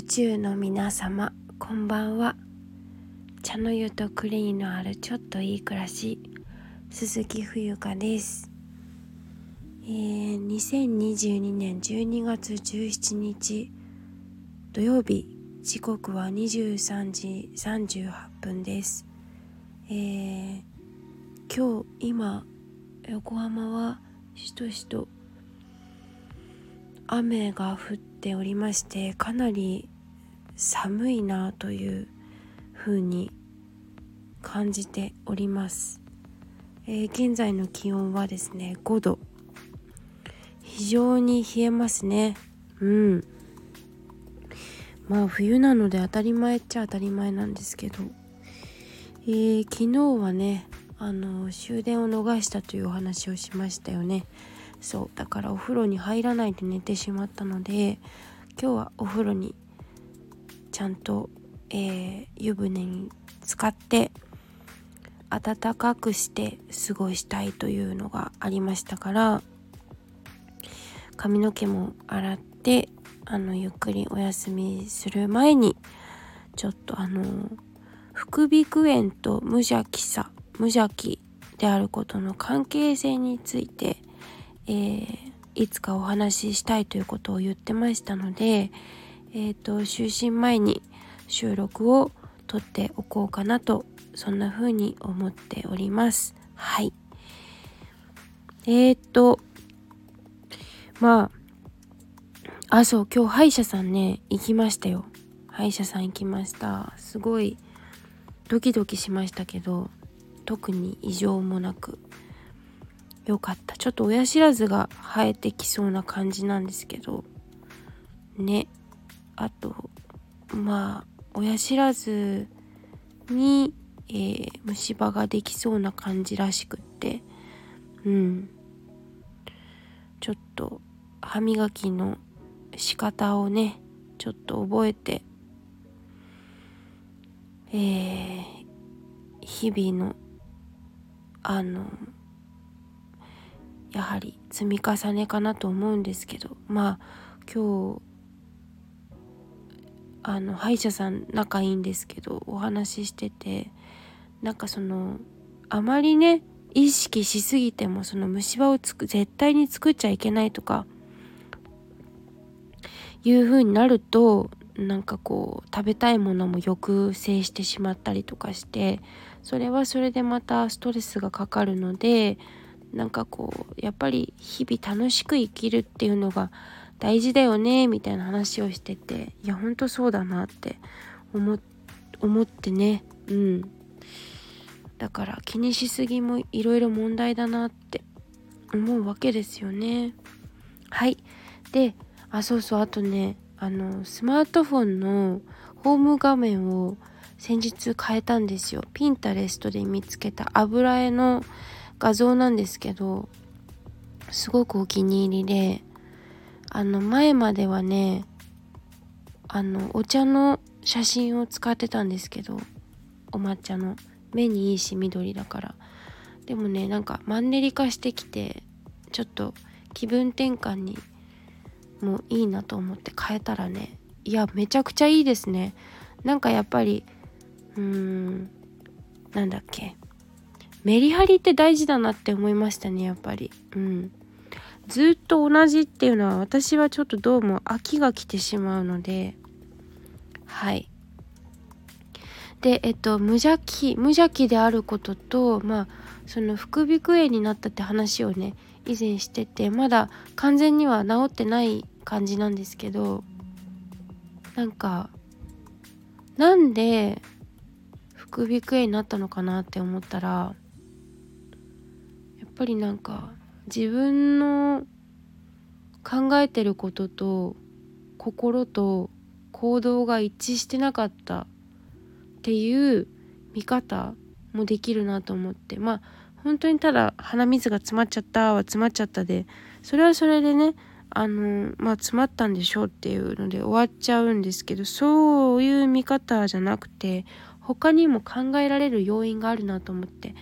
宇宙の皆様こんばんは。茶の湯とクリーンのあるちょっといい暮らし鈴木冬香です。えー、2022年12月17日土曜日時刻は23時38分です。えー、今日今横浜はしとしと雨が降っておりましてかなり寒いなという風に感じております、えー、現在の気温はですね5度。非常に冷えますね。うん。まあ冬なので当たり前っちゃ当たり前なんですけど、えー、昨日はねあの終電を逃したというお話をしましたよね。そう。だからお風呂に入らないで寝てしまったので今日はお風呂にちゃんと、えー、湯船に使って暖かくして過ごしたいというのがありましたから髪の毛も洗ってあのゆっくりお休みする前にちょっとあの副鼻腔炎と無邪気さ無邪気であることの関係性についてえー、いつかお話ししたいということを言ってましたので、えーと、就寝前に収録を撮っておこうかなとそんな風に思っております。はい。えーとまああそう今日歯医者さんね行きましたよ。歯医者さん行きました。すごいドキドキしましたけど特に異常もなく。よかった。ちょっと親知らずが生えてきそうな感じなんですけどね。あとまあ親知らずに、えー、虫歯ができそうな感じらしくってうん。ちょっと歯磨きの仕方をねちょっと覚えてえー、日々のあのやはり積み重ねかなと思うんですけどまあ今日あの歯医者さん仲いいんですけどお話ししててなんかそのあまりね意識しすぎてもその虫歯をつく絶対に作っちゃいけないとかいう風になるとなんかこう食べたいものも抑制してしまったりとかしてそれはそれでまたストレスがかかるのでなんかこうやっぱり日々楽しく生きるっていうのが大事だよねみたいな話をしてていやほんとそうだなって思ってね。うん。だから気にしすぎもいろいろ問題だなって思うわけですよね。はい。であそうそうあとねあのスマートフォンのホーム画面を先日変えたんですよ。ピンタレストで見つけた油絵の画像なんですけどすごくお気に入りであの前まではねあのお茶の写真を使ってたんですけどお抹茶の。目にいいし緑だから。でもねなんかマンネリ化してきてちょっと気分転換にもいいなと思って変えたらねいやめちゃくちゃいいですね。なんかやっぱりうーんなんだっけ。メリハリって大事だなって思いましたねやっぱり。うん。ずっと同じっていうのは私はちょっとどうも飽きが来てしまうのではい。でえっと無邪気無邪気であることとまあその副鼻腔炎になったって話をね以前しててまだ完全には治ってない感じなんですけどなんかなんで副鼻腔炎になったのかなって思ったらやっぱりなんか自分の考えてることと心と行動が一致してなかったっていう見方もできるなと思って。まあ本当にただ鼻水が詰まっちゃったは詰まっちゃったでそれはそれでねあのまあ詰まったんでしょうっていうので終わっちゃうんですけどそういう見方じゃなくて他にも考えられる要因があるなと思って。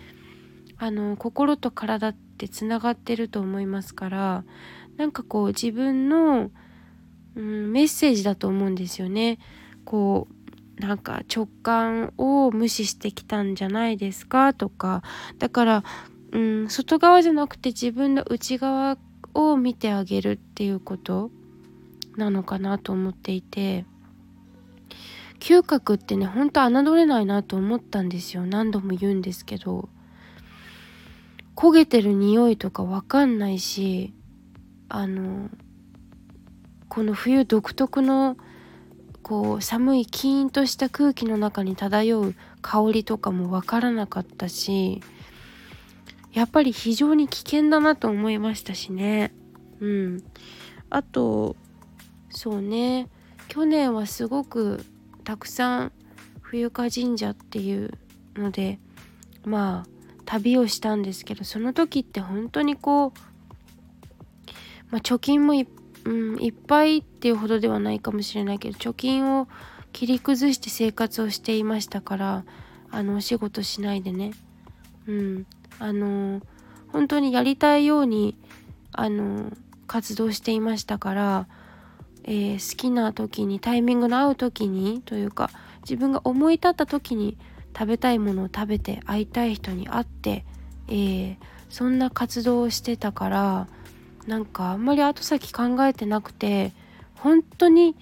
あの心と体ってつながってると思いますからなんかこう自分のうん、メッセージだと思うんですよね。こうなんか直感を無視してきたんじゃないですか？とか。だから、うん、外側じゃなくて自分の内側を見てあげるっていうことなのかなと思っていて嗅覚ってねほんと侮れないなと思ったんですよ。何度も言うんですけど。焦げてる匂いとかわかんないしあのこの冬独特のこう寒いキーンとした空気の中に漂う香りとかもわからなかったしやっぱり非常に危険だなと思いましたしね。うん。あとそうね。去年はすごくたくさん冬香神社っていうのでまあ旅をしたんですけどその時って本当にこう、まあ、貯金もいっうん、いっぱいっていうほどではないかもしれないけど貯金を切り崩して生活をしていましたからあのお仕事しないでね。うん。あの本当にやりたいようにあの活動していましたから、えー、好きな時にタイミングの合う時にというか自分が思い立った時に食べたいものを食べて会いたい人に会って、えー、そんな活動をしてたからなんかあんまり後先考えてなくて本当に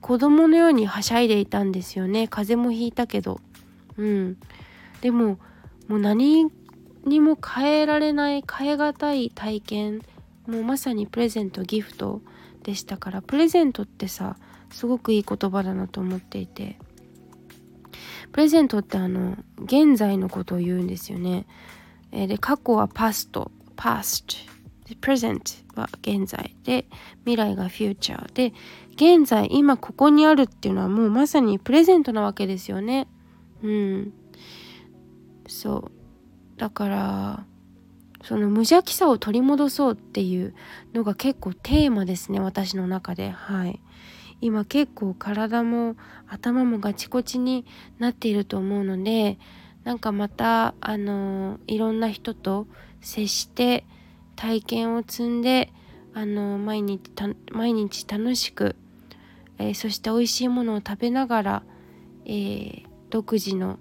子供のようにはしゃいでいたんですよね。風邪もひいたけど。うん。でももう何にも変えられない変え難い体験もうまさにプレゼントギフトでしたからプレゼントってさすごくいい言葉だなと思っていて。プレゼントってあの現在のことを言うんですよね、えー、で過去はパスト past present は現在。で未来がフューチャーで現在今ここにあるっていうのはもうまさにプレゼントなわけですよね。うん。そう。だからその無邪気さを取り戻そうっていうのが結構テーマですね私の中で。はい。今結構体も頭もガチコチになっていると思うのでなんかまたあのいろんな人と接して体験を積んであの毎日毎日楽しく、えー、そして美味しいものを食べながら、えー、独自の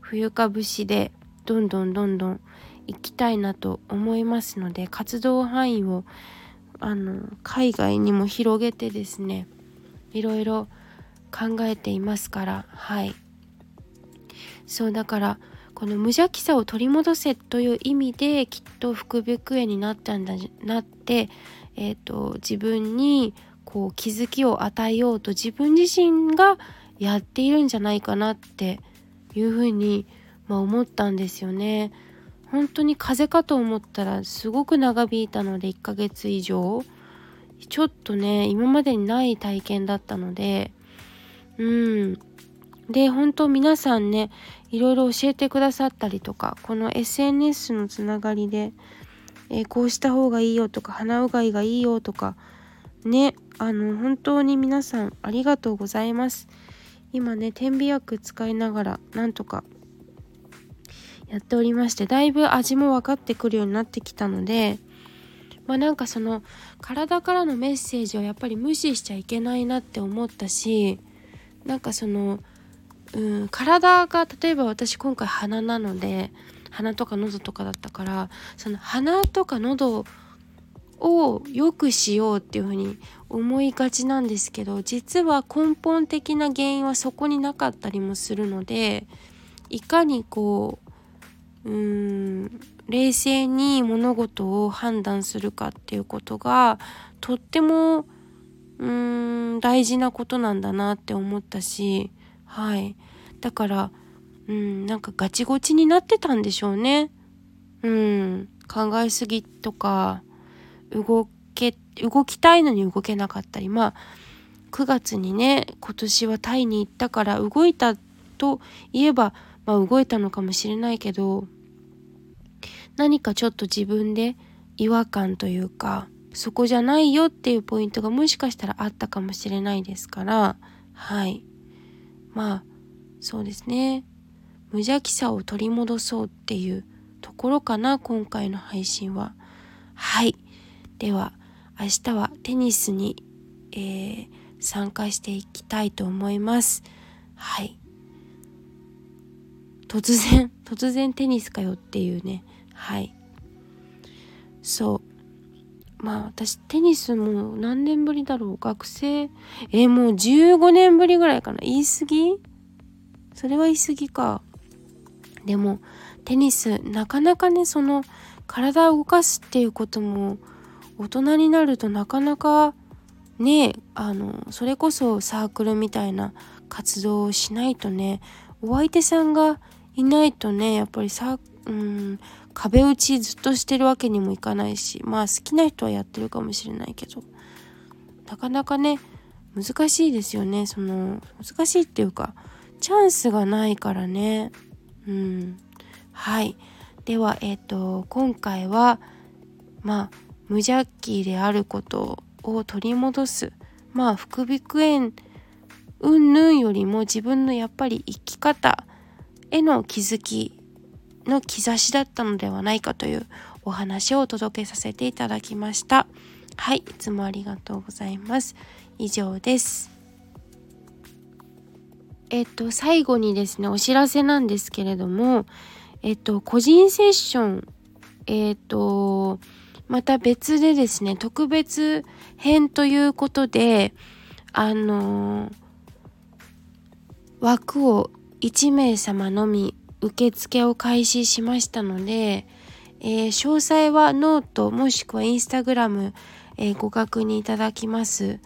冬か節でどんどんどんどん行きたいなと思いますので活動範囲をあの海外にも広げてですねいろいろ考えていますからはいそうだからこの無邪気さを取り戻せという意味できっと副鼻腔炎になったんだなって、えーと、自分にこう気づきを与えようと自分自身がやっているんじゃないかなっていうふうに、まあ、思ったんですよね。本当に風邪かと思ったらすごく長引いたので1ヶ月以上ちょっとね今までにない体験だったのでうん。で本当皆さんねいろいろ教えてくださったりとかこの SNS のつながりで、えー、こうした方がいいよとか鼻うがいがいいよとかねあの本当に皆さんありがとうございます。今ね点鼻薬使いながらなんとかやっておりましてだいぶ味も分かってくるようになってきたのでまあなんかその体からのメッセージをやっぱり無視しちゃいけないなって思ったしなんかそのうん体が例えば私今回鼻なので鼻とか喉とかだったからその鼻とか喉を良くしようっていうふうに思いがちなんですけど実は根本的な原因はそこになかったりもするのでいかにこううーん冷静に物事を判断するかっていうことがとってもうーん大事なことなんだなって思ったしはい。だからうんなんかガチゴチになってたんでしょうね。うん考えすぎとか動け動きたいのに動けなかったりまあ9月にね今年はタイに行ったから動いたといえば、まあ、動いたのかもしれないけど何かちょっと自分で違和感というかそこじゃないよっていうポイントがもしかしたらあったかもしれないですからはい。まあそうですね。無邪気さを取り戻そうっていうところかな今回の配信は。はい。では明日はテニスに、えー、参加していきたいと思います。はい。突然突然テニスかよっていうねはい。そう。まあ私テニスも何年ぶりだろう？学生？えー、もう15年ぶりぐらいかな。言い過ぎ？それは言い過ぎか。でもテニスなかなかねその体を動かすっていうことも大人になるとなかなかねあのそれこそサークルみたいな活動をしないとねお相手さんがいないとねやっぱりさうん壁打ちずっとしてるわけにもいかないしまあ好きな人はやってるかもしれないけどなかなかね難しいですよね。その難しいっていうかチャンスがないからね。うん。はい。ではえっ、ー、と今回はまあ無邪気であることを取り戻す。まあ副鼻腔炎うんぬんよりも自分のやっぱり生き方への気づきの兆しだったのではないかというお話をお届けさせていただきました。はいいつもありがとうございます。以上です。えっと最後にですねお知らせなんですけれどもえっと個人セッションえっとまた別でですね特別編ということであの枠を1名様のみ受付を開始しましたので、えー、詳細はノートもしくはインスタグラム、えー、ご確認いただきます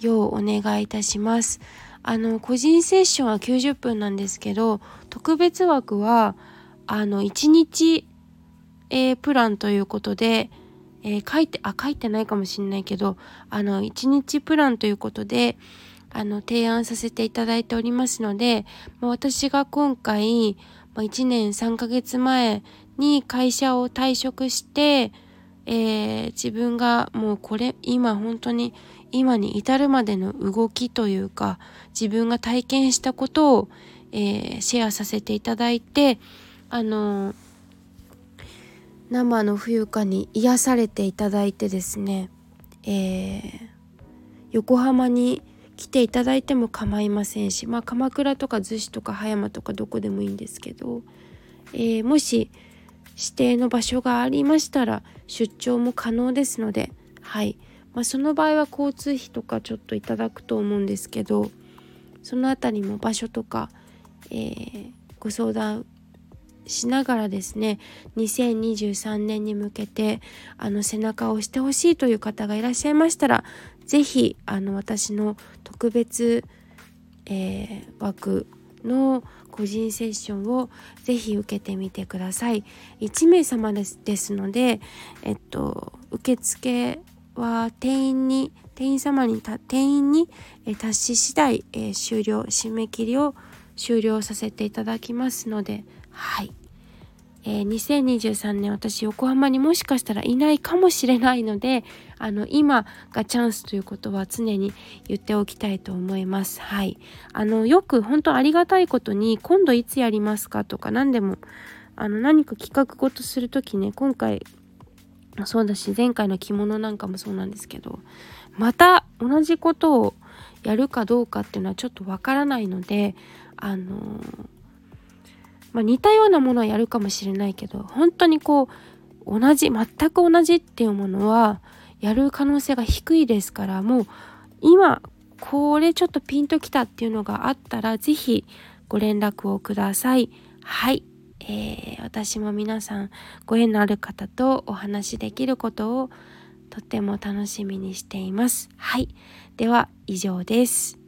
ようお願いいたします。あの個人セッションは90分なんですけど特別枠はあの1日、えー、プランということで、えー、書いてあ書いてないかもしんないけどあの1日プランということであの提案させていただいておりますので、私が今回、ま、1年3ヶ月前に会社を退職して、えー、自分がもうこれ今本当に今に至るまでの動きというか自分が体験したことを、えー、シェアさせていただいてあの生の冬香に癒されていただいてですね、えー、横浜に来ていただいても構いませんしまあ鎌倉とか逗子とか葉山とかどこでもいいんですけど、えー、もし指定の場所がありましたら出張も可能ですのではい、まあ、その場合は交通費とかちょっといただくと思うんですけどその辺りも場所とか、えー、ご相談しながらですね2023年に向けてあの背中を押してほしいという方がいらっしゃいましたら是非あの私の特別、えー、枠の個人セッションをぜひ受けてみてください1名様ですですのでえっと受付は定員に店員様に定員に達し次第、えー、終了締め切りを終了させていただきますのではい。えー、2023年私横浜にもしかしたらいないかもしれないのであの今がチャンスということは常に言っておきたいと思います。はい。あのよく本当ありがたいことに今度いつやりますかとか何でもあの何か企画事する時ね今回そうだし前回の着物なんかもそうなんですけどまた同じことをやるかどうかっていうのはちょっとわからないのであのーまあ、似たようなものはやるかもしれないけど本当にこう同じ全く同じっていうものはやる可能性が低いですからもう今これちょっとピンときたっていうのがあったら是非ご連絡をください。はい、えー、私も皆さんご縁のある方とお話しできることをとっても楽しみにしています。はい、では以上です。